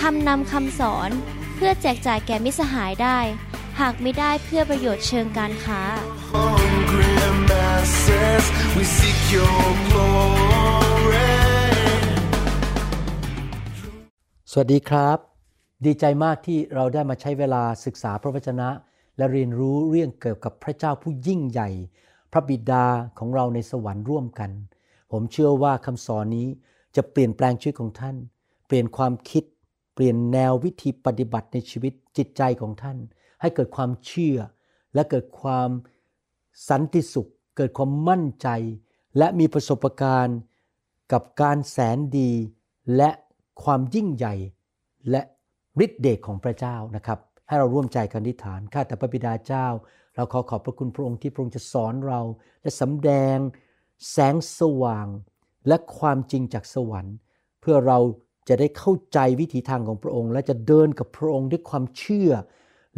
ทำนำคำสอนเพื่อแจกจ่ายแก่มิสหายได้ หากไม่ได้เพื่อประโยชน์เชิงการค้า hungry masses, we seek your glory. สวัสดีครับ ดีใจมากที่เราได้มาใช้เวลาศึกษาพระวจนะ และเรียนรู้เรื่องเกี่ยวกับพระเจ้าผู้ยิ่งใหญ่ พระบิดาของเราในสวรรค์ร่วมกัน ผมเชื่อว่าคำสอนนี้จะเปลี่ยนแปลงชีวิตของท่าน เปลี่ยนความคิด เปลี่ยนแนววิธีปฏิบัติในชีวิตจิตใจของท่าน ให้เกิดความเชื่อ และเกิดความสันติสุข เกิดความมั่นใจ และมีประสบการณ์กับการแสนดี และความยิ่งใหญ่ และฤทธิเดชของพระเจ้านะครับ ให้เราร่วมใจกันอธิษฐานข้าแต่พระบิดาเจ้า เราขอขอบพระคุณพระองค์ที่พระองค์จะสอนเรา และสำแดง แสงสว่าง และความจริงจากสวรรค์ เพื่อเรา จะได้เข้าใจวิถีทางของพระองค์ และจะเดินกับพระองค์ด้วยความเชื่อ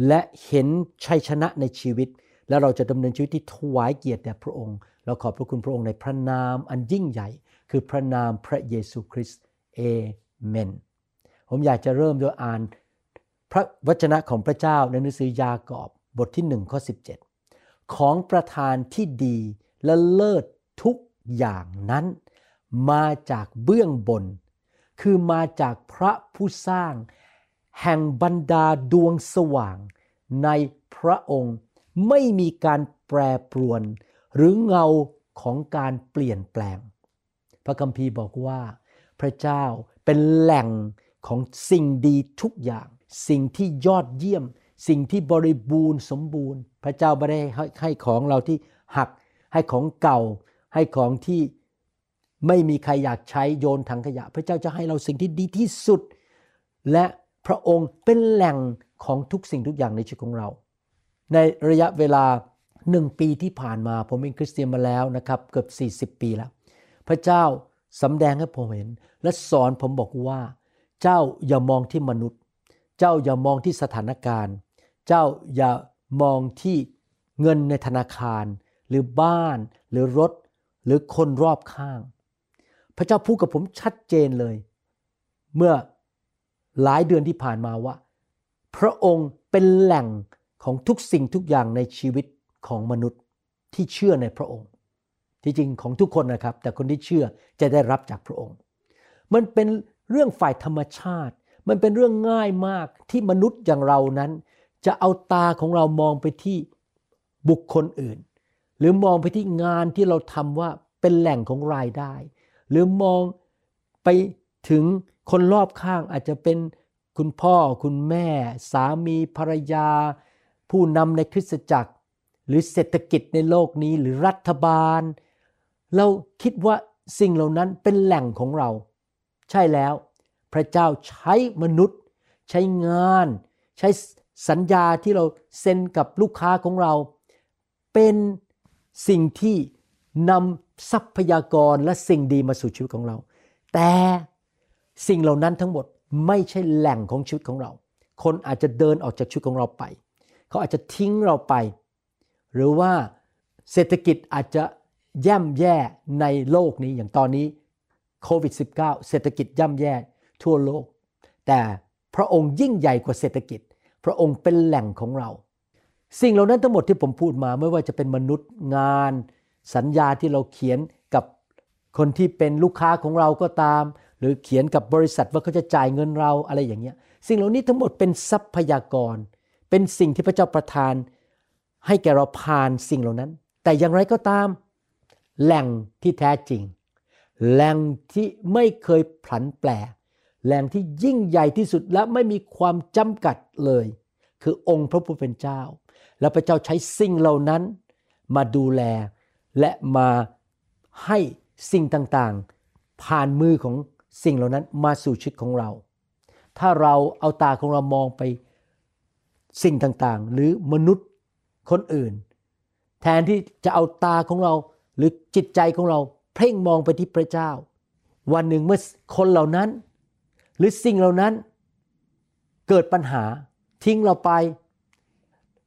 และเห็นชัยชนะในชีวิต และเราจะดำเนินชีวิตที่ถวายเกียรติแด่พระองค์ เราขอบพระคุณพระองค์ในพระนามอันยิ่งใหญ่ คือพระนามพระเยซูคริสต์เอเมน ผมอยากจะเริ่มโดยอ่าน พระวจนะของพระเจ้าในหนังสือยากอบบทที่1ข้อ17 ของประธานที่ดีและเลิศทุกอย่างนั้น มาจากเบื้องบน คือมาจากพระผู้สร้าง แห่งบรรดาดวงสว่างในพระองค์ไม่มีการแปรปรวน หรือเงาของการเปลี่ยนแปลง พระคัมภีร์บอกว่า พระเจ้าเป็นแหล่งของสิ่งดีทุกอย่าง สิ่งที่ยอดเยี่ยม สิ่งที่บริบูรณ์สมบูรณ์ พระเจ้าไม่ได้ให้ให้ของเราที่หัก ให้ของเก่า ให้ของที่ ไม่มีใครอยากใช้โยนถังขยะ พระเจ้าจะให้เราสิ่งที่ดีที่สุด และพระองค์เป็นแหล่งของทุกสิ่งทุกอย่างในชีวิตของเรา ในระยะเวลาหนึ่งปีที่ผ่านมาผมเป็นคริสเตียนมาแล้วนะครับเกือบ 40 ปีแล้ว พระเจ้าสำแดงให้ผมเห็น และสอนผมบอกว่า เจ้าอย่ามองที่มนุษย์ เจ้าอย่ามองที่สถานการณ์ เจ้าอย่ามองที่เงินในธนาคาร หรือบ้านหรือรถ หรือคนรอบข้าง พระเจ้าพูดกับผมชัดเจนเลย เมื่อหลายเดือนที่ผ่านมาว่า พระองค์เป็นแหล่งของทุกสิ่งทุกอย่างในชีวิตของมนุษย์ที่เชื่อในพระองค์ ที่จริงของทุกคนนะครับ แต่คนที่เชื่อจะได้รับจากพระองค์ มันเป็นเรื่องฝ่ายธรรมชาติ มันเป็นเรื่องง่ายมากที่มนุษย์อย่างเรานั้น จะเอาตาของเรามองไปที่บุคคลอื่น หรือมองไปที่งานที่เราทำว่าเป็นแหล่งของรายได้ หรือมองไปถึงคนรอบข้างอาจจะเป็นคุณพ่อคุณแม่ สามีภรรยา ผู้นำในคริสตจักร หรือเศรษฐกิจในโลกนี้หรือรัฐบาล เราคิดว่าสิ่งเหล่านั้นเป็นแหล่งของเรา ใช่แล้ว พระเจ้าใช้มนุษย์ ใช้งาน ใช้สัญญาที่เราเซ็นกับลูกค้าของเรา เป็นสิ่งที่นำ ทรัพยากรและสิ่งดีมาสู่ชีวิตของเรา แต่สิ่งเหล่านั้นทั้งหมดไม่ใช่แหล่งของชีวิตของเรา คนอาจจะเดินออกจากชีวิตของเราไป เขาอาจจะทิ้งเราไป หรือว่าเศรษฐกิจอาจจะแย่ำแย่ในโลกนี้อย่างตอนนี้โควิด -19 เศรษฐกิจย่ำแย่ทั่วโลก แต่พระองค์ยิ่งใหญ่กว่าเศรษฐกิจ พระองค์เป็นแหล่งของเรา สิ่งเหล่านั้นทั้งหมดที่ผมพูดมาไม่ว่าจะเป็นมนุษย์งาน สัญญาที่เราเขียนกับคนที่เป็นลูกค้าของเราก็ตาม หรือเขียนกับบริษัทว่าเขาจะจ่ายเงินเราอะไรอย่างเงี้ยสิ่งเหล่านี้ทั้งหมดเป็นทรัพยากร เป็นสิ่งที่พระเจ้าประทาน ให้แก่เราผ่านสิ่งเหล่านั้น แต่อย่างไรก็ตาม แหล่งที่แท้จริง แหล่งที่ไม่เคยผันแปรแหล่งที่ยิ่งใหญ่ที่สุดและไม่มีความจำกัดเลย คือองค์พระผู้เป็นเจ้า และพระเจ้าใช้สิ่งเหล่านั้น มาดูแล และมาให้สิ่งต่างๆ ผ่านมือของสิ่งเหล่านั้นมาสู่ชีวิตของเรา ถ้าเราเอาตาของเรามองไปสิ่งต่างๆ หรือมนุษย์คนอื่น แทนที่จะเอาตาของเราหรือจิตใจของเราเพ่งมองไปที่พระเจ้า วันหนึ่งเมื่อคนเหล่านั้น หรือสิ่งเหล่านั้น เกิดปัญหาทิ้งเราไป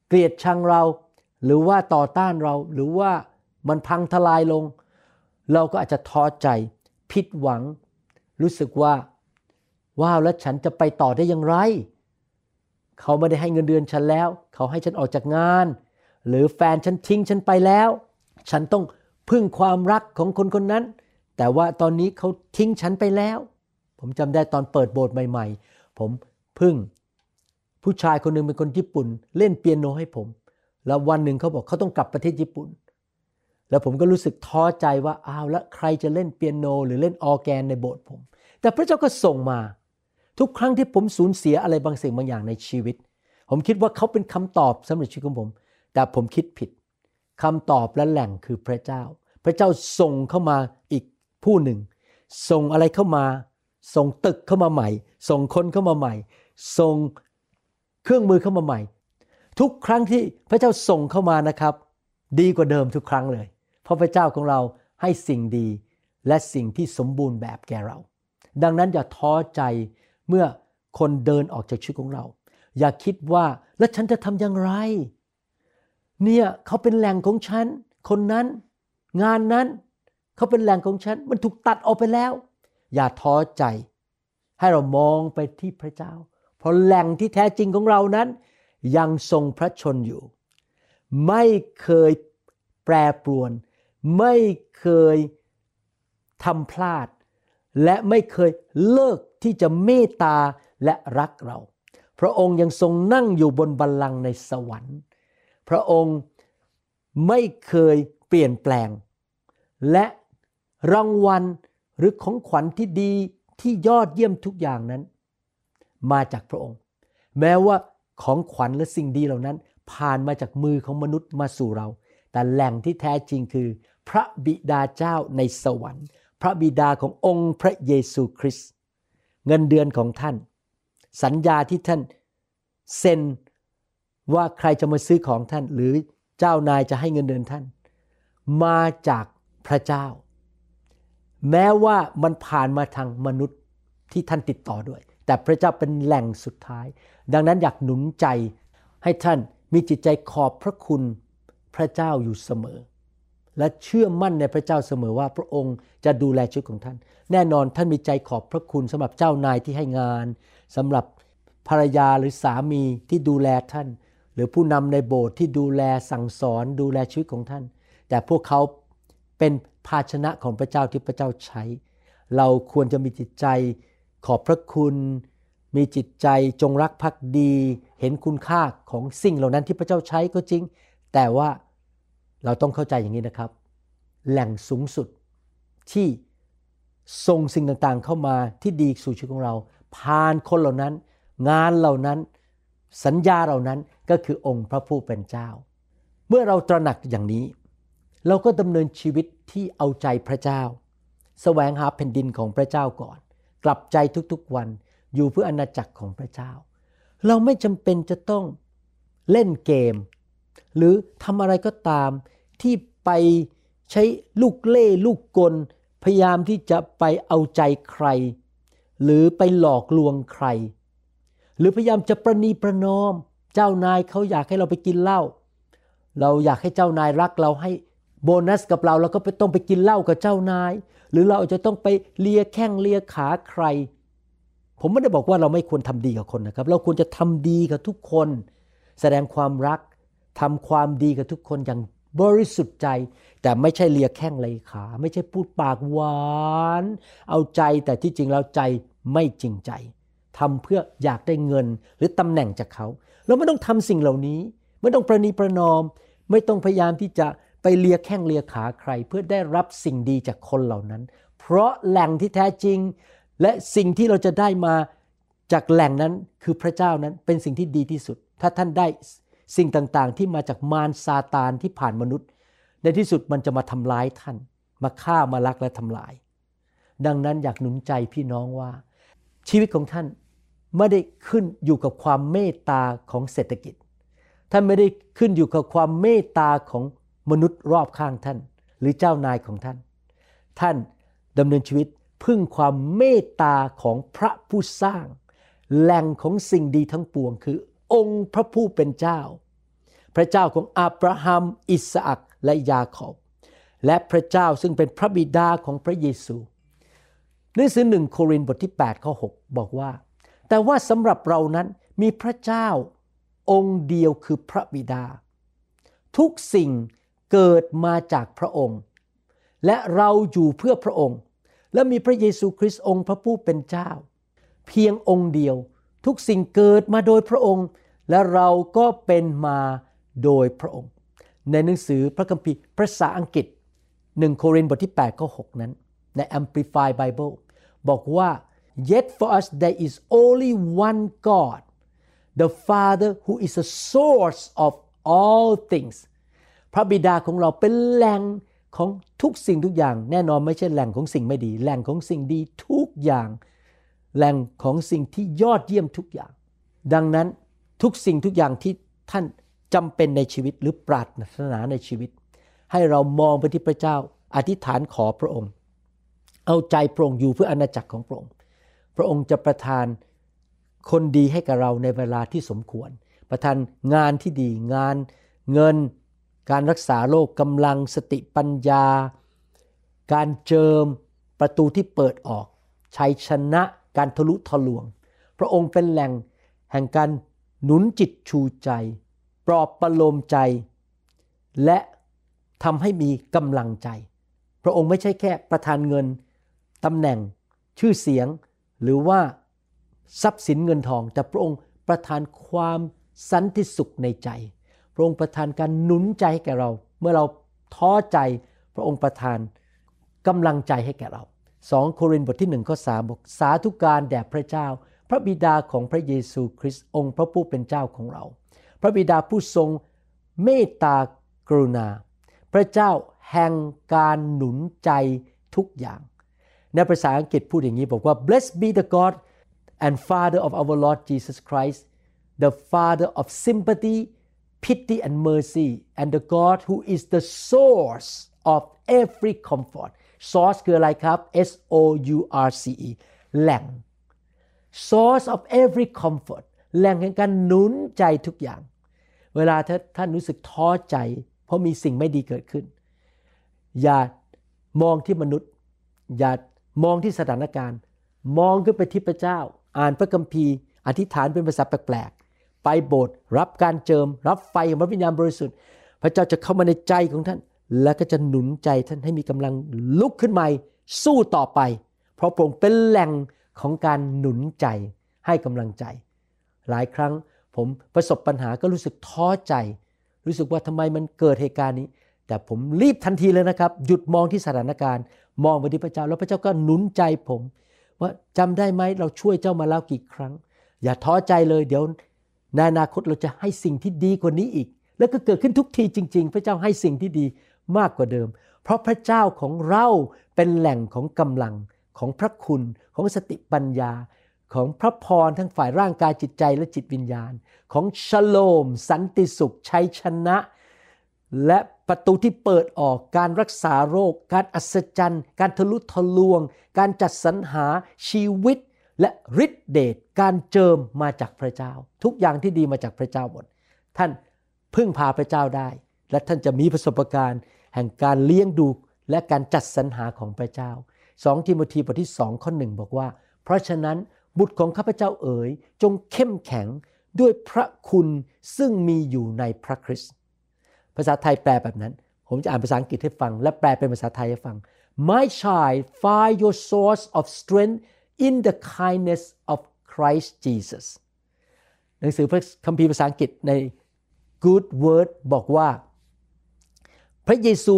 เกลียดชังเราหรือว่าต่อต้านเราหรือว่า มันพังทลายลง เราก็อาจจะท้อใจผิดหวัง รู้สึกว่าว้าวแล้วฉันจะไปต่อได้อย่างไร เขาไม่ได้ให้เงินเดือนฉันแล้ว เขาให้ฉันออกจากงาน หรือแฟนฉันทิ้งฉันไปแล้ว ฉันต้องพึ่งความรักของคนคนนั้น แต่ว่าตอนนี้เขาทิ้งฉันไปแล้ว ผมจำได้ตอนเปิดโบสถ์ใหม่ ๆ ผมพึ่ง ผู้ชายคนหนึ่งเป็นคนญี่ปุ่น เล่นเปียโนให้ผม แล้ววันหนึ่งเขาบอกเขาต้องกลับประเทศญี่ปุ่น แล้วผมก็รู้สึกท้อใจว่าอ้าวแล้วใครจะเล่นเปียโน หรือเล่นออแกนในโบสถ์ผม แต่พระเจ้าก็ส่งมา ทุกครั้งที่ผมสูญเสียอะไรบางสิ่งบางอย่างในชีวิต ผมคิดว่าเขาเป็นคำตอบสำหรับชีวิตของผม แต่ผมคิดผิดคำตอบและแหล่งคือพระเจ้า พระเจ้าส่งเข้ามาอีกผู้หนึ่ง ส่งอะไรเข้ามา ส่งตึกเข้ามาใหม่ ส่งคนเข้ามาใหม่ ส่งเครื่องมือเข้ามาใหม่ ทุกครั้งที่พระเจ้าส่งเข้ามานะครับ ดีกว่าเดิมทุกครั้งเลย เพราะพระเจ้าของเราให้สิ่งดีและสิ่งที่สมบูรณ์แบบแก่เรา ดังนั้นอย่าท้อใจเมื่อคนเดินออกจากชีวิตของเรา อย่าคิดว่าแล้วฉันจะทำอย่างไร เนี่ยเขาเป็นแหล่งของฉัน คนนั้น งานนั้นเขาเป็นแหล่งของฉัน มันถูกตัดออกไปแล้ว อย่าท้อใจ ให้เรามองไปที่พระเจ้า เพราะแหล่งที่แท้จริงของเรานั้น ยังทรงพระชนอยู่ ไม่เคยแปรปรวน ไม่เคยทำพลาด และไม่เคยเลิกที่จะเมตตาและรักเรา พระองค์ยังทรงนั่งอยู่บนบัลลังก์ในสวรรค์ พระองค์ไม่เคยเปลี่ยนแปลง และรางวัลหรือของขวัญที่ดีที่ยอดเยี่ยมทุกอย่างนั้น มาจากพระองค์ แม้ว่าของขวัญและสิ่งดีเหล่านั้น ผ่านมาจากมือของมนุษย์มาสู่เรา แต่แหล่งที่แท้จริงคือ พระบิดาเจ้าในสวรรค์ พระบิดาขององค์พระเยซูคริสต์เงินเดือนของท่าน สัญญาที่ท่านเซ็นว่าใครจะมาซื้อของท่าน หรือเจ้านายจะให้เงินเดือนท่าน มาจากพระเจ้า แม้ว่ามันผ่านมาทางมนุษย์ที่ท่านติดต่อด้วย แต่พระเจ้าเป็นแหล่งสุดท้าย ดังนั้นอยากหนุนใจให้ท่านมีจิตใจขอบพระคุณ พระเจ้าอยู่เสมอ และเชื่อมั่นในพระเจ้าเสมอว่าพระองค์จะดูแลชีวิตของท่าน แน่นอนท่านมีใจขอบพระคุณสำหรับเจ้านายที่ให้งานสำหรับภรรยาหรือสามีที่ดูแลท่าน หรือผู้นำในโบสถ์ที่ดูแลสั่งสอนดูแลชีวิตของท่าน แต่พวกเขาเป็นภาชนะของพระเจ้าที่พระเจ้าใช้ เราควรจะมีจิตใจขอบพระคุณ มีจิตใจจงรักภักดี เห็นคุณค่าของสิ่งเหล่านั้นที่พระเจ้าใช้ก็จริง แต่ว่า เราต้องเข้าใจอย่างนี้นะครับ แหล่งสูงสุดที่ส่งสิ่งต่างๆ เข้ามาที่ดีสู่ชีวิตของเรา ผ่านคนเหล่านั้น งานเหล่านั้นสัญญาเหล่านั้นก็คือองค์พระผู้เป็นเจ้า เมื่อเราตระหนักอย่างนี้ เราก็ดำเนินชีวิตที่เอาใจพระเจ้าแสวงหาแผ่นดินของพระเจ้าก่อน กลับใจทุกๆวันอยู่เพื่ออณาจักรของพระเจ้า เราไม่จำเป็นจะต้องเล่นเกม หรือทำอะไรก็ตามที่ไปใช้ลูกเล่ลูกกล พยายามที่จะไปเอาใจใคร หรือไปหลอกลวงใคร หรือพยายามจะประนีประนอม เจ้านายเขาอยากให้เราไปกินเหล้าเราอยากให้เจ้านายรักเราให้โบนัสกับเราเราก็ไปต้องไปกินเหล้ากับเจ้านาย หรือเราจะต้องไปเลียแข้งเลียขาใคร ผมไม่ได้บอกว่าเราไม่ควรทำดีกับคนนะครับ เราควรจะทำดีกับทุกคน แสดงความรัก ทำความดีกับทุกคนอย่างบริสุทธิ์ใจ แต่ไม่ใช่เลียแข้งเลยขา ไม่ใช่พูดปากหวาน เอาใจแต่ที่จริงแล้วใจไม่จริงใจทำเพื่ออยากได้เงินหรือตำแหน่งจากเขา เราไม่ต้องทำสิ่งเหล่านี้ ไม่ต้องประนีประนอม ไม่ต้องพยายามที่จะไปเลียแข้งเลียขาใคร เพื่อได้รับสิ่งดีจากคนเหล่านั้น เพราะแหล่งที่แท้จริง และสิ่งที่เราจะได้มาจากแหล่งนั้นคือพระเจ้านั้นเป็นสิ่งที่ดีที่สุด ถ้าท่านได้ สิ่งต่างๆ ที่มาจากมารซาตานที่ผ่านมนุษย์ ในที่สุดมันจะมาทำร้ายท่าน มาฆ่ามาลักและทำลาย ดังนั้นอยากหนุนใจพี่น้องว่า ชีวิตของท่านไม่ได้ขึ้นอยู่กับความเมตตาของเศรษฐกิจ ท่านไม่ได้ขึ้นอยู่กับความเมตตาของมนุษย์รอบข้างท่าน หรือเจ้านายของท่าน ท่านดำเนินชีวิตพึ่งความเมตตาของพระผู้สร้าง แหล่งของสิ่งดีทั้งปวงคือ องค์พระผู้เป็นเจ้า พระเจ้าของอับราฮัม อิสอักและยาคอบ และพระเจ้าซึ่งเป็นพระบิดาของพระเยซูหนังสือหนึ่งโครินธ์บทที่8ข้อ6บอกว่า แต่ว่าสำหรับเรานั้นมีพระเจ้าองค์เดียวคือพระบิดา ทุกสิ่งเกิดมาจากพระองค์ และเราอยู่เพื่อพระองค์ และมีพระเยซูคริสต์องค์พระผู้เป็นเจ้า เพียงองค์เดียว ทุกสิ่งเกิดมาโดยพระองค์ และเราก็เป็นมาโดยพระองค์ ในหนังสือพระคัมภีร์ภาษาอังกฤษ 1 โครินธ์บทที่8ข้อ6นั้น ใน Amplified Bible บอกว่า yet for us there is only one God the Father who is the source of all things พระบิดาของเราเป็นแหล่งของทุกสิ่งทุกอย่าง แน่นอนไม่ใช่แหล่งของสิ่งไม่ดี แหล่งของสิ่งดีทุกอย่าง แหล่งของสิ่งที่ยอดเยี่ยมทุกอย่าง ดังนั้นทุกสิ่งทุกอย่างที่ท่านจำเป็นในชีวิตหรือปรารถนาในชีวิต ให้เรามองไปที่พระเจ้า อธิษฐานขอพระองค์ เอาใจพระองค์อยู่เพื่ออาณาจักรของพระองค์ พระองค์จะประทานคนดีให้กับเราในเวลาที่สมควร ประทานงานที่ดีงานเงิน การรักษาโรคกำลังสติปัญญา การเจิมประตูที่เปิดออกชัยชนะ การทะลุทะลวง พระองค์เป็นแหล่งแห่งการหนุนจิตชูใจ ปลอบประโลมใจ และทำให้มีกำลังใจ พระองค์ไม่ใช่แค่ประทานเงินตำแหน่งชื่อเสียง หรือว่าทรัพย์สินเงินทอง แต่พระองค์ประทานความสันติสุขในใจ พระองค์ประทานการหนุนใจให้แก่เรา เมื่อเราท้อใจพระองค์ประทานกำลังใจให้แก่เรา 2 โครินธ์บทที่1ข้อ3บอกสาธุการแด่พระเจ้า พระบิดาของพระเยซูคริสต์องค์พระผู้เป็นเจ้าของเรา พระบิดาผู้ทรงเมตตากรุณา พระเจ้าแห่งการหนุนใจทุกอย่าง ในภาษาอังกฤษพูดอย่างนี้บอกว่า blessed be the God and Father of our Lord Jesus Christ the Father of sympathy pity and mercy and the God who is the source of every comfort source คืออะไรครับ S O U R C E แหล่ง source of every comfort แหล่งแห่งการหนุนใจทุกอย่าง เวลาถ้าท่านรู้สึกท้อใจ เพราะมีสิ่งไม่ดีเกิดขึ้น อย่ามองที่มนุษย์ อย่ามองที่สถานการณ์ มองขึ้นไปที่พระเจ้า อ่านพระคัมภีร์ อธิษฐานเป็นภาษาแปลกๆ ไปโบสถ์รับการเจิม รับไฟของพระวิญญาณบริสุทธิ์ พระเจ้าจะเข้ามาในใจของท่าน แล้วก็จะหนุนใจท่านให้มีกำลังลุกขึ้นมาสู้ต่อไป เพราะพระองค์เป็นแหล่งของการหนุนใจให้กำลังใจ หลายครั้งผมประสบปัญหาก็รู้สึกท้อใจ รู้สึกว่าทำไมมันเกิดเหตุการณ์นี้ แต่ผมรีบทันทีเลยนะครับ หยุดมองที่สถานการณ์ มองไปที่พระเจ้าแล้วพระเจ้าก็หนุนใจผม ว่าจำได้ไหมเราช่วยเจ้ามาแล้วกี่ครั้ง อย่าท้อใจเลยเดี๋ยวในอนาคตเราจะให้สิ่งที่ดีกว่านี้อีก แล้วก็เกิดขึ้นทุกทีจริง ๆ พระเจ้าให้สิ่งที่ดี มากกว่าเดิม เพราะพระเจ้าของเราเป็นแหล่งของกำลังของพระคุณของสติปัญญา ของพระพรทั้งฝ่ายร่างกายจิตใจและจิตวิญญาณ ของชโลม สันติสุขชัยชนะ และประตูที่เปิดออกการรักษาโรค การอัศจรรย์ การทะลุทะลวง การจัดสรรหาชีวิตและฤทธิเดชการเจิมมาจากพระเจ้า ทุกอย่างที่ดีมาจากพระเจ้าหมดท่านพึ่งพาพระเจ้าได้ และท่านจะมีประสบการณ์ แห่งการเลี้ยงดูและการจัดสรรหาของพระเจ้า 2 ทิโมธีบทที่2ข้อหนึ่งบอกว่า เพราะฉะนั้นบุตรของข้าพเจ้าเอ๋ย จงเข้มแข็งด้วยพระคุณซึ่งมีอยู่ในพระคริสต์ภาษาไทยแปลแบบนั้น ผมจะอ่านภาษาอังกฤษให้ฟัง และแปลเป็นภาษาไทยให้ฟัง My child find your source of strength in the kindness of Christ Jesus หนังสือพระคัมภีร์ภาษาอังกฤษใน Good Word บอกว่า พระเยซู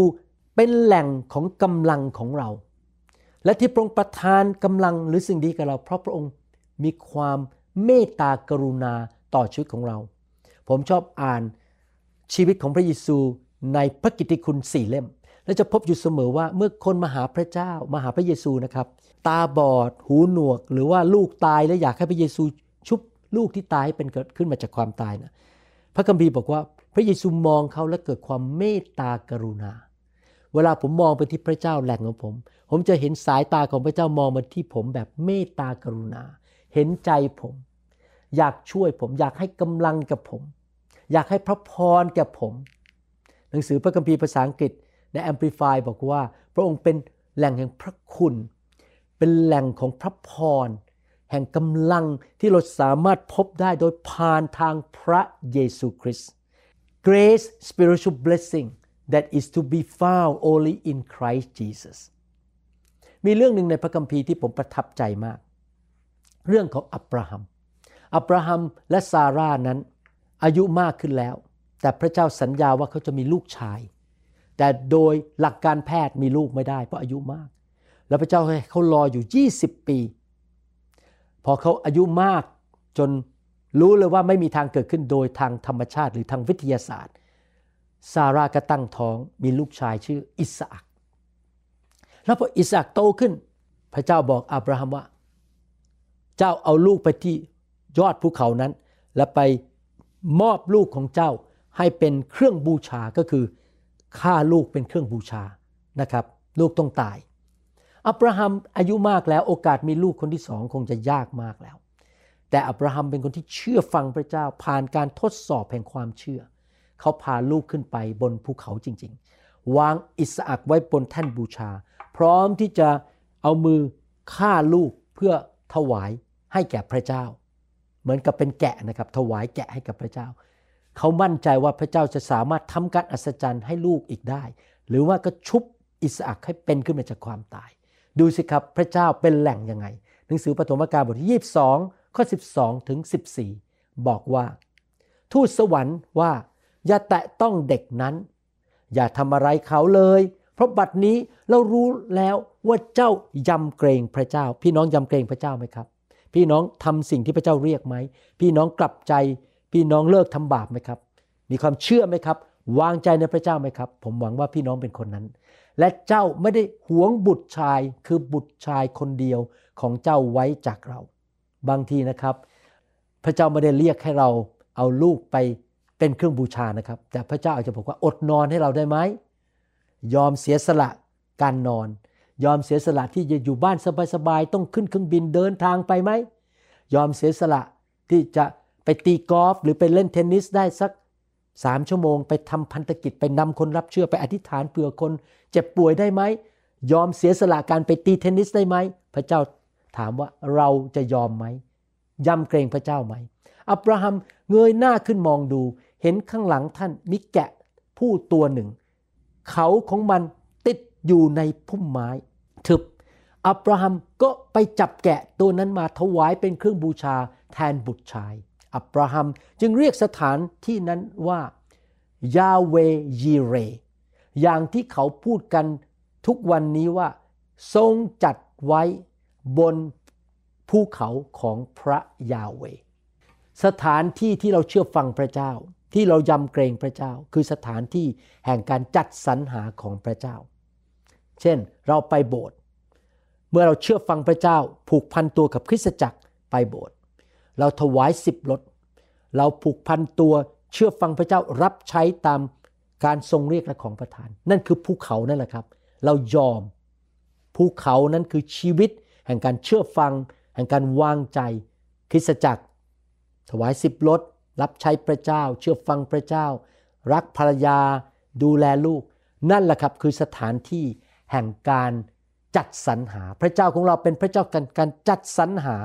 เป็นแหล่งของกำลังของเรา และที่พระองค์ประทานกำลังหรือสิ่งดีกับเรา เพราะพระองค์มีความเมตตากรุณาต่อชีวิตของเรา ผมชอบอ่านชีวิตของพระเยซูในพระกิตติคุณสี่เล่ม และจะพบอยู่เสมอว่าเมื่อคนมาหาพระเจ้ามาหาพระเยซูนะครับ ตาบอด หูหนวก หรือว่าลูกตายแล้วอยากให้พระเยซูชุบลูกที่ตายให้เป็นเกิดขึ้นมาจากความตายนะพระคัมภีร์บอกว่า พระเยซูมองเขาและเกิดความเมตตากรุณา เวลาผมมองไปที่พระเจ้าแหล่งของผม ผมจะเห็นสายตาของพระเจ้ามองมาที่ผมแบบเมตตากรุณา เห็นใจผม อยากช่วยผมอยากให้กำลังกับผม อยากให้พระพรแก่ผม หนังสือพระคัมภีร์ภาษาอังกฤษใน Amplify บอกว่า พระองค์เป็นแหล่งแห่งพระคุณ เป็นแหล่งของพระพรแห่งกำลังที่เราสามารถพบได้โดยผ่านทางพระเยซูคริสต์ grace spiritual blessing that is to be found only in Christ Jesus มีเรื่องหนึ่งในพระคัมภีร์ที่ผมประทับใจมาก เรื่องของอับราฮัม อับราฮัมและซาร่านั้นอายุมากขึ้นแล้ว แต่พระเจ้าสัญญาว่าเขาจะมีลูกชาย แต่โดยหลักการแพทย์มีลูกไม่ได้เพราะอายุมาก แล้วพระเจ้าให้เขารออยู่ 20 ปี พอเขาอายุมากจน รู้เลยว่าไม่มีทางเกิดขึ้นโดยทางธรรมชาติหรือทางวิทยาศาสตร์ ซาร่าก็ตั้งท้องมีลูกชายชื่ออิสอักแล้วพออิสอักโตขึ้น พระเจ้าบอกอับราฮัมว่า เจ้าเอาลูกไปที่ยอดภูเขานั้น และไปมอบลูกของเจ้าให้เป็นเครื่องบูชาก็คือฆ่าลูกเป็นเครื่องบูชานะครับ ลูกต้องตาย อับราฮัมอายุมากแล้วโอกาสมีลูกคนที่สองคงจะยากมากแล้ว แต่อับราฮัมเป็นคนที่เชื่อฟังพระเจ้าผ่านการทดสอบแห่งความเชื่อ เขาพาลูกขึ้นไปบนภูเขาจริง ๆ วางอิสอักไว้บนแท่นบูชา พร้อมที่จะเอามือฆ่าลูกเพื่อถวายให้แก่พระเจ้า เหมือนกับเป็นแกะนะครับถวายแกะให้กับพระเจ้า เขามั่นใจว่าพระเจ้าจะสามารถทำการอัศจรรย์ให้ลูกอีกได้ หรือว่าก็ชุบอิสอักให้เป็นขึ้นมาจากความตาย ดูสิครับพระเจ้าเป็นแหล่งยังไง หนังสือปฐมกาลบทที่22 ข้อ 12ถึง14 บอกว่า ทูตสวรรค์ว่า อย่าแตะต้องเด็กนั้น อย่าทำอะไรเขาเลย เพราะบัดนี้เรารู้แล้วว่าเจ้ายำเกรงพระเจ้า พี่น้องยำเกรงพระเจ้าไหมครับ พี่น้องทำสิ่งที่พระเจ้าเรียกไหม พี่น้องกลับใจ พี่น้องเลิกทำบาปไหมครับ มีความเชื่อไหมครับ วางใจในพระเจ้าไหมครับ ผมหวังว่าพี่น้องเป็นคนนั้นและเจ้าไม่ได้หวงบุตรชายคือบุตรชายคนเดียวของเจ้าไว้จากเรา บางทีนะครับ พระเจ้าไม่ได้เรียกให้เราเอาลูกไปเป็นเครื่องบูชานะครับ แต่พระเจ้าอาจจะบอกว่าอดนอนให้เราได้ไหมยอมเสียสละการนอน ยอมเสียสละที่จะอยู่บ้านสบายๆต้องขึ้นเครื่องบินเดินทางไปไหมยอมเสียสละที่จะไปตีกอล์ฟหรือไปเล่นเทนนิสได้สักสามชั่วโมง ไปทำพันธกิจไปนำคนรับเชื่อไปอธิษฐานเผื่อคนเจ็บป่วยได้ไหมยอมเสียสละการไปตีเทนนิสได้ไหมพระเจ้า ถามว่าเราจะยอมไหมยำเกรงพระเจ้าไหม อับราฮัมเงยหน้าขึ้นมองดู เห็นข้างหลังท่านมีแกะผู้ตัวหนึ่ง เขาของมันติดอยู่ในพุ่มไม้ทึบ อับราฮัมก็ไปจับแกะตัวนั้นมาถวายเป็นเครื่องบูชาแทนบุตรชาย อับราฮัมจึงเรียกสถานที่นั้นว่ายาเวยีเร อย่างที่เขาพูดกันทุกวันนี้ว่า ทรงจัดไว้ บนภูเขาของพระยาเวสถานที่ที่เราเชื่อฟังพระเจ้า ที่เรายำเกรงพระเจ้า คือสถานที่แห่งการจัดสรรหาของพระเจ้า เช่นเราไปโบสถ์เมื่อเราเชื่อฟังพระเจ้า ผูกพันตัวกับคริสตจักรไปโบสถ์เราถวายสิบรถเราผูกพันตัวเชื่อฟังพระเจ้ารับใช้ตามการทรงเรียกและของประทาน นั่นคือภูเขานั่นแหละครับ เรายอมภูเขานั้นคือชีวิต แห่งการเชื่อฟัง แห่งการวางใจ คริสตจักร ถวายสิบรถรับใช้พระเจ้า เชื่อฟังพระเจ้า รักภรรยา ดูแลลูก นั่นแหละครับคือสถานที่แห่งการจัดสรรหา พระเจ้าของเราเป็นพระเจ้าการการจัดสรรหา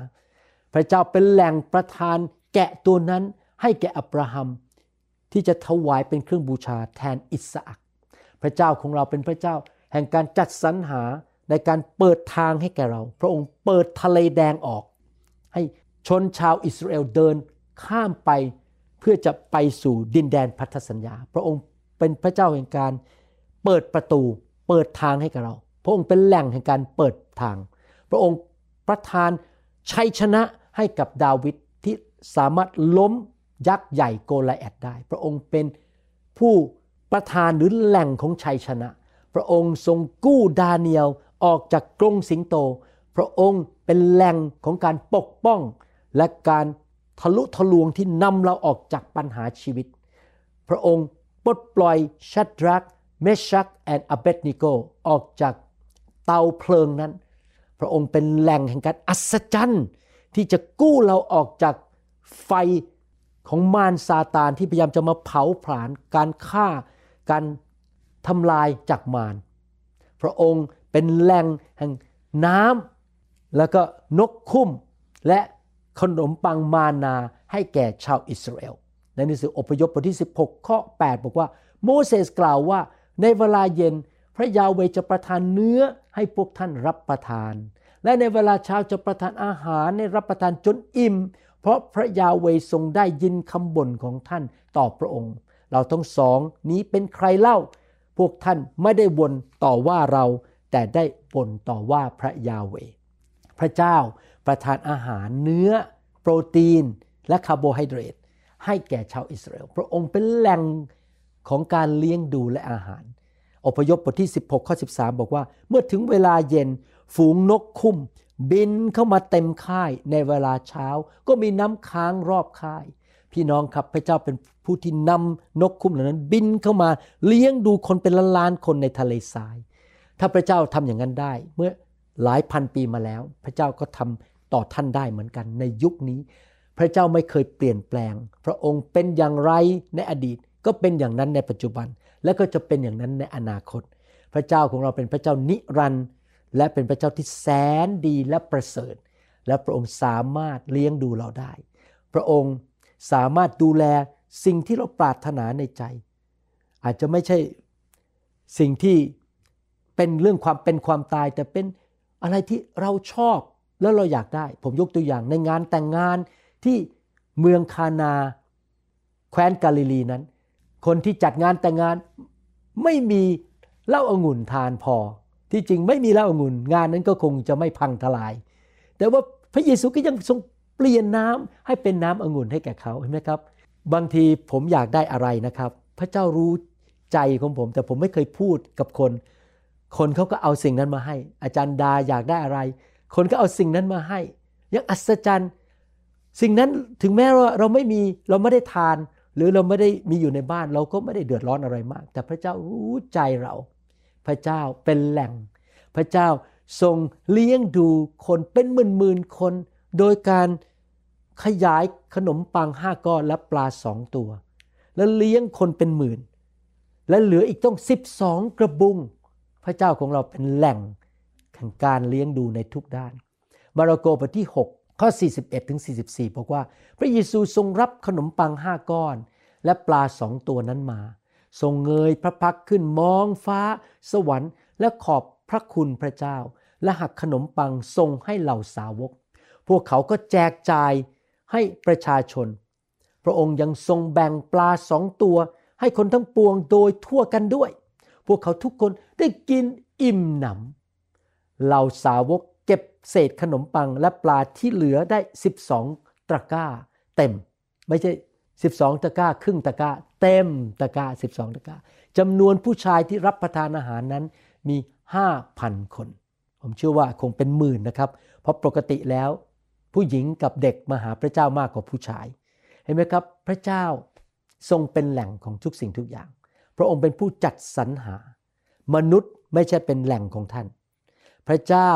พระเจ้าเป็นแหล่งประทานแกะตัวนั้นให้แก่อับราฮัมที่จะถวายเป็นเครื่องบูชาแทนอิสอักพระเจ้าของเราเป็นพระเจ้าแห่งการจัดสรรหา ในการเปิดทางให้แก่เรา พระองค์เปิดทะเลแดงออก ให้ชนชาวอิสราเอลเดินข้ามไปเพื่อจะไปสู่ดินแดนพันธสัญญา พระองค์เป็นพระเจ้าแห่งการเปิดประตู เปิดทางให้กับเรา พระองค์เป็นแหล่งแห่งการเปิดทาง พระองค์ประทานชัยชนะให้กับดาวิดที่สามารถล้มยักษ์ใหญ่โกลาแอดได้ พระองค์เป็นผู้ประธานหรือแหล่งของชัยชนะ พระองค์ทรงกู้ดาเนียล ออกจากกรงสิงโต พระองค์เป็นแหล่งของการปกป้อง และการทะลุทะลวงที่นำเราออกจากปัญหาชีวิต พระองค์ปลดปล่อยชัดรักเมชักแอนอเบตนิโกออกจากเตาเพลิงนั้น พระองค์เป็นแหล่งแห่งการอัศจรรย์ที่จะกู้เราออกจากไฟของมารซาตานที่พยายามจะมาเผาผลาญการฆ่าการทำลายจากมาร พระองค์ เป็นแหล่งแห่งน้ำแล้วก็นกคุ้มและขนมปังมานาให้แก่ชาวอิสราเอลในหนังสืออพยพบทที่ 16 ข้อ 8 บอกว่า โมเสสกล่าวว่าในเวลาเย็นพระยาเวจะประทานเนื้อให้พวกท่านรับประทาน และในเวลาเช้าจะประทานอาหารในรับประทานจนอิ่ม เพราะพระยาเวทรงได้ยินคำบ่นของท่านต่อพระองค์ เราทั้งสองนี้เป็นใครเล่า พวกท่านไม่ได้บ่นต่อว่าเรา แต่ได้บ่นต่อว่าพระยาเว พระเจ้าประทานอาหารเนื้อ โปรตีน และคาร์โบไฮเดรตให้แก่ชาวอิสราเอล พระองค์เป็นแหล่งของการเลี้ยงดูและอาหาร อพยพบทที่ 16 ข้อ 13 บอกว่า เมื่อถึงเวลาเย็นฝูงนกคุ้ม บินเข้ามาเต็มค่ายในเวลาเช้า ก็มีน้ำค้างรอบค่าย พี่น้องครับพระเจ้าเป็นผู้ที่นำนกคุ้มเหล่านั้น บินเข้ามาเลี้ยงดูคนเป็นล้านๆคนในทะเลทราย ถ้าพระเจ้าทำอย่างนั้นได้ เมื่อหลายพันปีมาแล้ว พระเจ้าก็ทำต่อท่านได้เหมือนกันในยุคนี้ พระเจ้าไม่เคยเปลี่ยนแปลง พระองค์เป็นอย่างไรในอดีต ก็เป็นอย่างนั้นในปัจจุบัน และก็จะเป็นอย่างนั้นในอนาคต พระเจ้าของเราเป็นพระเจ้านิรันดร์และเป็นพระเจ้าที่แสนดีและประเสริฐ และพระองค์สามารถเลี้ยงดูเราได้ พระองค์สามารถดูแลสิ่งที่เราปรารถนาในใจ อาจจะไม่ใช่สิ่งที่ เป็นเรื่องความเป็นความตาย แต่เป็นอะไรที่เราชอบแล้วเราอยากได้ ผมยกตัวอย่างในงานแต่งงานที่เมืองคานาแคว้นกาลิลีนั้น คนที่จัดงานแต่งงานไม่มีเหล้าอางุ่นทานพอ ที่จริงไม่มีเหล้าอางุ่นงานนั้นก็คงจะไม่พังทลาย แต่ว่าพระเยซูก็ยังทรงเปลี่ยนน้ำให้เป็นน้ำองุ่นให้แก่เขาเห็นไหมครับ บางทีผมอยากได้อะไรนะครับ พระเจ้ารู้ใจของผม แต่ผมไม่เคยพูดกับคน คนเขาก็เอาสิ่งนั้นมาให้ อาจารย์ดาอยากได้อะไร คนก็เอาสิ่งนั้นมาให้ยังอัศจรรย์ สิ่งนั้นถึงแม้ว่าเราไม่มีเราไม่ได้ทาน หรือเราไม่ได้มีอยู่ในบ้านเราก็ไม่ได้เดือดร้อนอะไรมาก แต่พระเจ้ารู้ใจเรา พระเจ้าเป็นแหล่ง พระเจ้าทรงเลี้ยงดูคนเป็นหมื่นๆคน โดยการขยายขนมปังห้าก้อนและปลาสองตัว แล้วเลี้ยงคนเป็นหมื่น และเหลืออีกต้องสิบสองกระบุง พระเจ้าของเราเป็นแหล่งแห่งการเลี้ยงดูในทุกด้าน มาระโกบทที่ 6 ข้อ 41ถึง44 บอกว่า พระเยซูทรงรับขนมปังห้าก้อน และปลาสองตัวนั้นมา ทรงเงยพระพักขึ้นมองฟ้า สวรรค์ และขอบพระคุณพระเจ้า และหักขนมปังทรงให้เหล่าสาวก พวกเขาก็แจกจ่ายให้ประชาชน พระองค์ยังทรงแบ่งปลาสองตัวให้คนทั้งปวงโดยทั่วกันด้วย พวกเขาทุกคน ได้กินอิ่มหนำเหล่าสาวกเก็บเศษขนมปังและปลาที่เหลือได้ 12 ตะกร้า เต็ม ไม่ใช่ 12 ตะกร้า ครึ่งตะกร้า เต็มตะกร้า 12 ตะกร้าจำนวนผู้ชายที่รับประทานอาหารนั้นมี 5,000 คน ผมเชื่อว่าคงเป็นหมื่นนะครับ เพราะปกติแล้ว ผู้หญิงกับเด็กมาหาพระเจ้ามากกว่าผู้ชาย เห็นไหมครับ พระเจ้าทรงเป็นแหล่งของทุกสิ่งทุกอย่าง พระองค์เป็นผู้จัดสรรหา มนุษย์ไม่ใช่เป็นแหล่งของท่าน พระเจ้า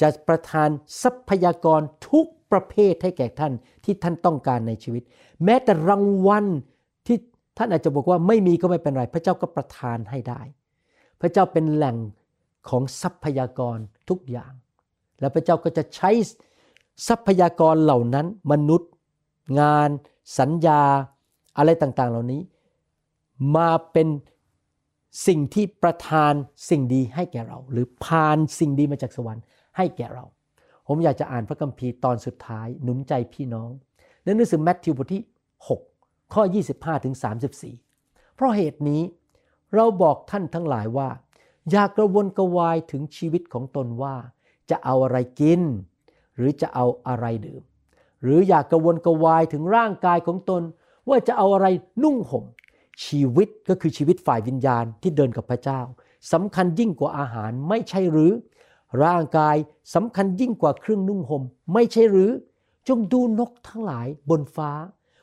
จะประทานทรัพยากรทุกประเภทให้แก่ท่านที่ท่านต้องการในชีวิต แม้แต่รางวัลที่ท่านอาจจะบอกว่าไม่มีก็ไม่เป็นไร พระเจ้าก็ประทานให้ได้ พระเจ้าเป็นแหล่งของทรัพยากรทุกอย่าง และพระเจ้าก็จะใช้ทรัพยากรเหล่านั้น มนุษย์ งาน สัญญา อะไรต่างๆ เหล่านี้ มาเป็น สิ่งที่ประทานสิ่งดีให้แก่เรา หรือพานสิ่งดีมาจากสวรรค์ให้แก่เรา ผมอยากจะอ่านพระคัมภีร์ตอนสุดท้าย หนุนใจพี่น้องในหนังสือแมทธิวบทที่ 6 ข้อ 25ถึง34 เพราะเหตุนี้เราบอกท่านทั้งหลายว่า อย่ากระวนกระวายถึงชีวิตของตนว่า จะเอาอะไรกิน หรือจะเอาอะไรดื่ม หรืออย่ากกระวนกระวายถึงร่างกายของตน ว่าจะเอาอะไรนุ่งห่ม ชีวิตก็คือชีวิตฝ่ายวิญญาณที่เดินกับพระเจ้าสำคัญยิ่งกว่าอาหารไม่ใช่หรือ ร่างกายสำคัญยิ่งกว่าเครื่องนุ่งห่มไม่ใช่หรือ จงดูนกทั้งหลายบนฟ้า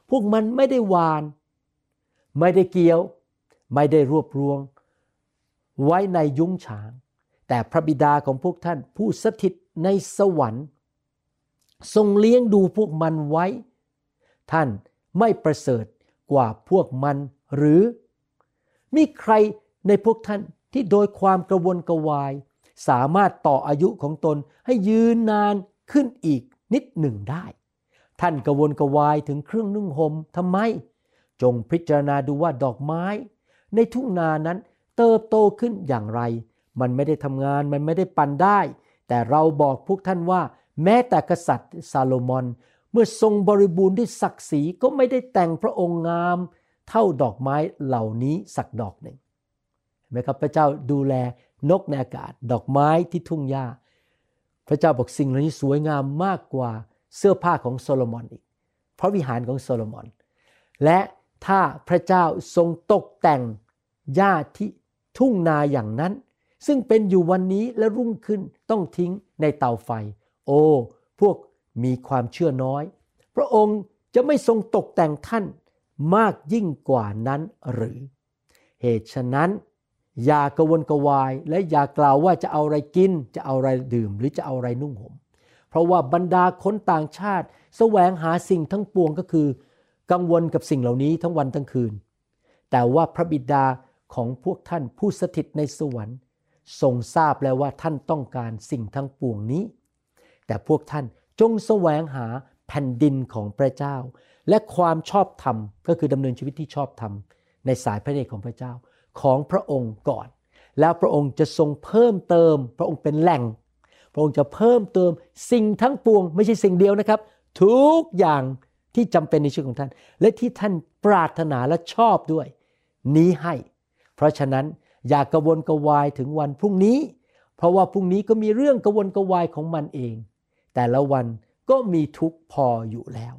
พวกมันไม่ได้วาน ไม่ได้เกี่ยว ไม่ได้รวบรวง ไว้ในยุ้งฉาง แต่พระบิดาของพวกท่านผู้สถิตในสวรรค์ทรงเลี้ยงดูพวกมันไว้ ท่านไม่ประเสริฐกว่าพวกมัน หรือมีใครในพวกท่านที่โดยความกระวนกระวาย สามารถต่ออายุของตนให้ยืนนานขึ้นอีกนิดหนึ่งได้ ท่านกระวนกระวายถึงเครื่องนุ่งห่มทำไม จงพิจารณาดูว่าดอกไม้ ในทุ่งนานั้นเติบโตขึ้นอย่างไร มันไม่ได้ทำงานมันไม่ได้ปั่นได้ แต่เราบอกพวกท่านว่า แม้แต่กษัตริย์ซาโลมอน เมื่อทรงบริบูรณ์ด้วยศักดิ์ศรีก็ไม่ได้แต่งพระองค์งาม เท่าดอกไม้เหล่านี้สักดอกหนึ่งเห็นไหมครับพระเจ้าดูแลนกในอากาศ ดอกไม้ที่ทุ่งหญ้า พระเจ้าบอกสิ่งเหล่านี้สวยงามมากกว่าเสื้อผ้าของโซโลมอนอีก เพราะวิหารของโซโลมอน และถ้าพระเจ้าทรงตกแต่งหญ้าที่ทุ่งนาอย่างนั้น ซึ่งเป็นอยู่วันนี้และรุ่งขึ้นต้องทิ้งในเตาไฟ โอ้พวกมีความเชื่อน้อย พระองค์จะไม่ทรงตกแต่งท่าน มากยิ่งกว่านั้นหรือ เหตุฉะนั้น อย่ากระวนกระวายและอย่ากล่าวว่าจะเอาอะไรกิน จะเอาอะไรดื่มหรือจะเอาอะไรนุ่งห่มเพราะว่าบรรดาคนต่างชาติแสวงหาสิ่งทั้งปวงก็คือ กังวลกับสิ่งเหล่านี้ทั้งวันทั้งคืน แต่ว่าพระบิดาของพวกท่านผู้สถิตในสวรรค์ทรงทราบแล้วว่าท่านต้องการสิ่งทั้งปวงนี้ แต่พวกท่านจงแสวงหา แผ่นดินของพระเจ้า และความชอบธรรมก็คือดำเนินชีวิตที่ชอบธรรมในสายพระเนตรของพระเจ้าของพระองค์ก่อน แล้วพระองค์จะทรงเพิ่มเติม พระองค์เป็นแหล่ง พระองค์จะเพิ่มเติมสิ่งทั้งปวง ไม่ใช่สิ่งเดียวนะครับ ทุกอย่างที่จำเป็นในชีวิตของท่าน และที่ท่านปรารถนาและชอบด้วย นี้ให้ เพราะฉะนั้นอย่ากระวนกระวายถึงวันพรุ่งนี้ เพราะว่าพรุ่งนี้ก็มีเรื่องกระวนกระวายของมันเอง แต่ละวัน ก็มีทุกข์พออยู่แล้ว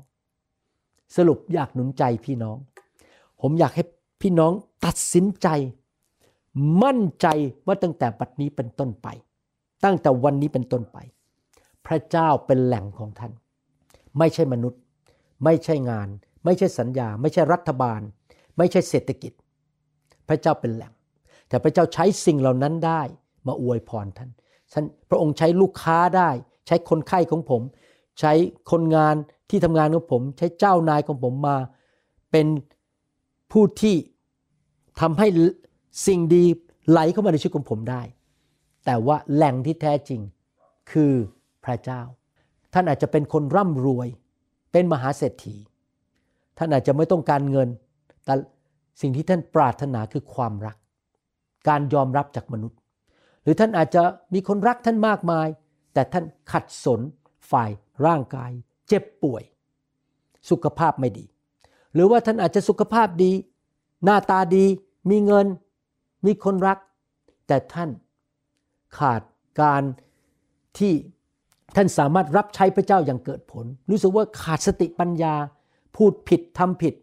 สรุปอยากหนุนใจพี่น้อง ผมอยากให้พี่น้องตัดสินใจ มั่นใจว่าตั้งแต่บัดนี้เป็นต้นไป ตั้งแต่วันนี้เป็นต้นไป พระเจ้าเป็นแหล่งของท่าน ไม่ใช่มนุษย์ ไม่ใช่งาน ไม่ใช่สัญญา ไม่ใช่รัฐบาล ไม่ใช่เศรษฐกิจ พระเจ้าเป็นแหล่ง แต่พระเจ้าใช้สิ่งเหล่านั้นได้มาอวยพรท่านท่านพระองค์ใช้ลูกค้าได้ ใช้คนไข้ของผม ใช้คนงานที่ทำงานของผม ใช้เจ้านายของผมมา เป็นผู้ที่ทำให้สิ่งดีไหลเข้ามาในชีวิตของผมได้ แต่ว่าแหล่งที่แท้จริงคือพระเจ้า ท่านอาจจะเป็นคนร่ำรวย เป็นมหาเศรษฐี ท่านอาจจะไม่ต้องการเงิน แต่สิ่งที่ท่านปรารถนาคือความรัก การยอมรับจากมนุษย์ หรือท่านอาจจะมีคนรักท่านมากมาย แต่ท่านขัดสน ฝ่ายร่างกาย เจ็บป่วย สุขภาพไม่ดี หรือว่าท่านอาจจะสุขภาพดี หน้าตาดี มีเงิน มีคนรัก แต่ท่านขาดการที่ท่านสามารถรับใช้พระเจ้าอย่างเกิดผล รู้สึกว่าขาดสติปัญญา พูดผิดทำผิด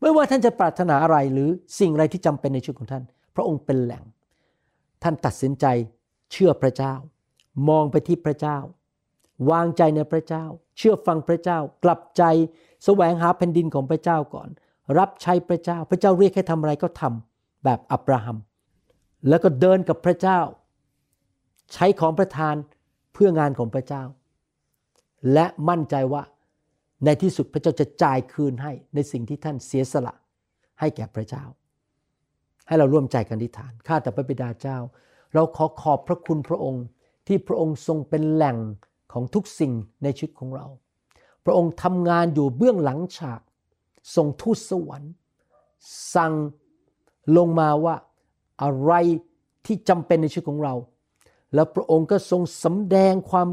ไม่ว่าท่านจะปรารถนาอะไรหรือสิ่งอะไรที่จำเป็นในชีวิตของท่าน พระองค์เป็นแหล่ง ท่านตัดสินใจเชื่อพระเจ้า มองไปที่พระเจ้า วางใจในพระเจ้า เชื่อฟังพระเจ้า กลับใจแสวงหาแผ่นดินของพระเจ้าก่อน รับใช้พระเจ้า พระเจ้าเรียกให้ทำอะไรก็ทำแบบอับราฮัม แล้วก็เดินกับพระเจ้า ใช้ของประทานเพื่องานของพระเจ้า และมั่นใจว่าในที่สุดพระเจ้าจะจ่ายคืนให้ในสิ่งที่ท่านเสียสละให้แก่พระเจ้า ให้เราร่วมใจกันอธิษฐานข้าแต่พระบิดาเจ้า เราขอขอบพระคุณพระองค์ที่พระองค์ทรงเป็นแหล่ง ของทุกสิ่งในชีวิตของเรา พระองค์ทำงานอยู่เบื้องหลังฉากทรงทูตสวรรค์ สั่งลงมาว่าอะไรที่จำเป็นในชีวิตของเรา แล้วพระองค์ก็ทรงสำแดงความ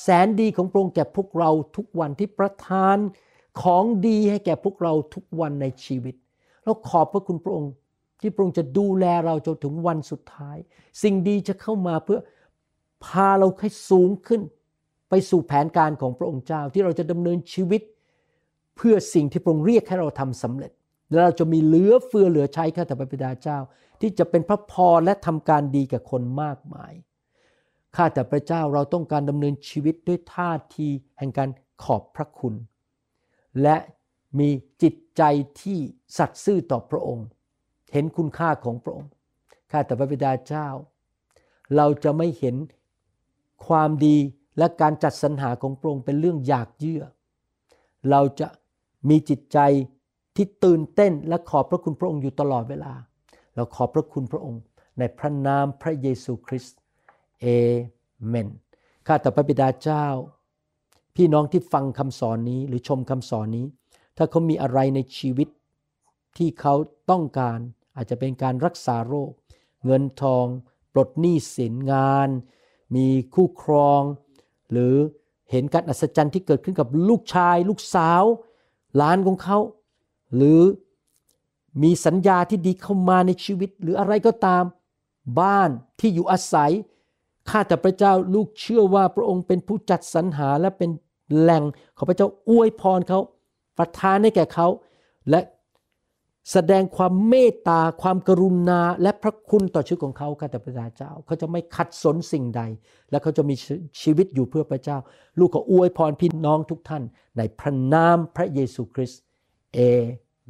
แสนดีของพระองค์แก่พวกเราทุกวันที่ประทานของดีให้แก่พวกเราทุกวันในชีวิต เราขอบพระคุณพระองค์ ที่พระองค์จะดูแลเราจนถึงวันสุดท้าย สิ่งดีจะเข้ามาเพื่อพาเราให้สูงขึ้น ไปสู่แผนการของพระองค์เจ้าที่เราจะดำเนินชีวิต เพื่อสิ่งที่พระองค์เรียกให้เราทำสำเร็จ และเราจะมีเหลือเฟือเหลือใช้ข้าแต่พระบิดาเจ้า ที่จะเป็นพระพรและทำการดีกับคนมากมายข้าแต่พระเจ้าเราต้องการดำเนินชีวิตด้วยท่าทีแห่งการขอบพระคุณ และมีจิตใจที่สัตย์ซื่อต่อพระองค์ เห็นคุณค่าของพระองค์ข้าแต่พระบิดาเจ้า เราจะไม่เห็นความดี และการจัดสรรหาของพระองค์เป็นเรื่องอยากเยื่อ เราจะมีจิตใจที่ตื่นเต้นและขอบพระคุณพระองค์อยู่ตลอดเวลา เราขอบพระคุณพระองค์ ในพระนามพระเยซูคริสต์เอเมน ข้าแต่พระบิดาเจ้า พี่น้องที่ฟังคำสอนนี้หรือชมคำสอนนี้ ถ้าเขามีอะไรในชีวิตที่เขาต้องการอาจจะเป็นการรักษาโรค เงินทอง ปลดหนี้สินงาน มีคู่ครอง หรือเห็นการอัศจรรย์ที่เกิดขึ้นกับลูกชาย ลูกสาวหลานของเขา หรือมีสัญญาที่ดีเข้ามาในชีวิต หรืออะไรก็ตาม บ้านที่อยู่อาศัยข้าแต่พระเจ้าลูกเชื่อว่าพระองค์เป็นผู้จัดสรรหาและเป็นแหล่งของพระเจ้าอวยพรเขาประทานให้แก่เขา และ แสดงความเมตตาความกรุณาและพระคุณต่อชีวิตของเขาข้าแต่พระเจ้า เขาจะไม่ขัดสนสิ่งใด และเขาจะมีชีวิตอยู่เพื่อพระเจ้า ลูกขออวยพรพี่น้องทุกท่าน ในพระนามพระเยซูคริสต์เอ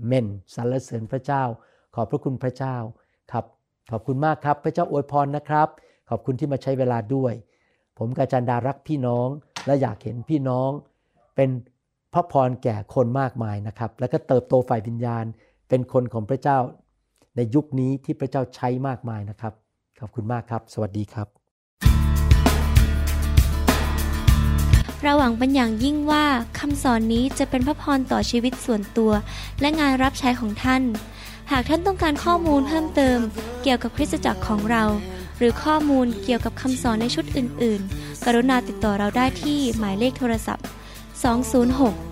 เมนสรรเสริญพระเจ้า ขอบพระคุณพระเจ้าครับขอบคุณมากครับ พระเจ้าอวยพรนะครับ ขอบคุณที่มาใช้เวลาด้วย ผมกาจันดารักพี่น้องและอยากเห็นพี่น้อง เป็นพระพรแก่คนมากมายนะครับ แล้วก็เติบโตฝ่ายวิญญาณ เป็นคนของพระเจ้าในยุคนี้ที่พระเจ้าใช้มากมายนะครับ ขอบคุณมากครับ สวัสดีครับ เราหวังเป็นอย่างยิ่งว่าคำสอนนี้จะเป็นพระพรต่อชีวิตส่วนตัว และงานรับใช้ของท่าน หากท่านต้องการข้อมูลเพิ่มเติม เกี่ยวกับคริสตจักรของเรา หรือข้อมูลเกี่ยวกับคำสอนในชุดอื่น ๆ กรุณาติดต่อเราได้ที่หมายเลขโทรศัพท์ 206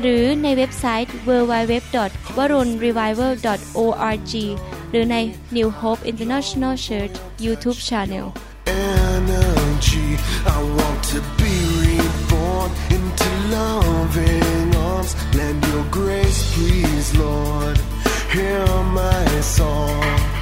หรือในเว็บไซต์ www.warunrevival.org หรือใน New Hope International Church YouTube Channel energy. I want to be reborn into loving arms. Lend your grace, please, Lord. Hear my song.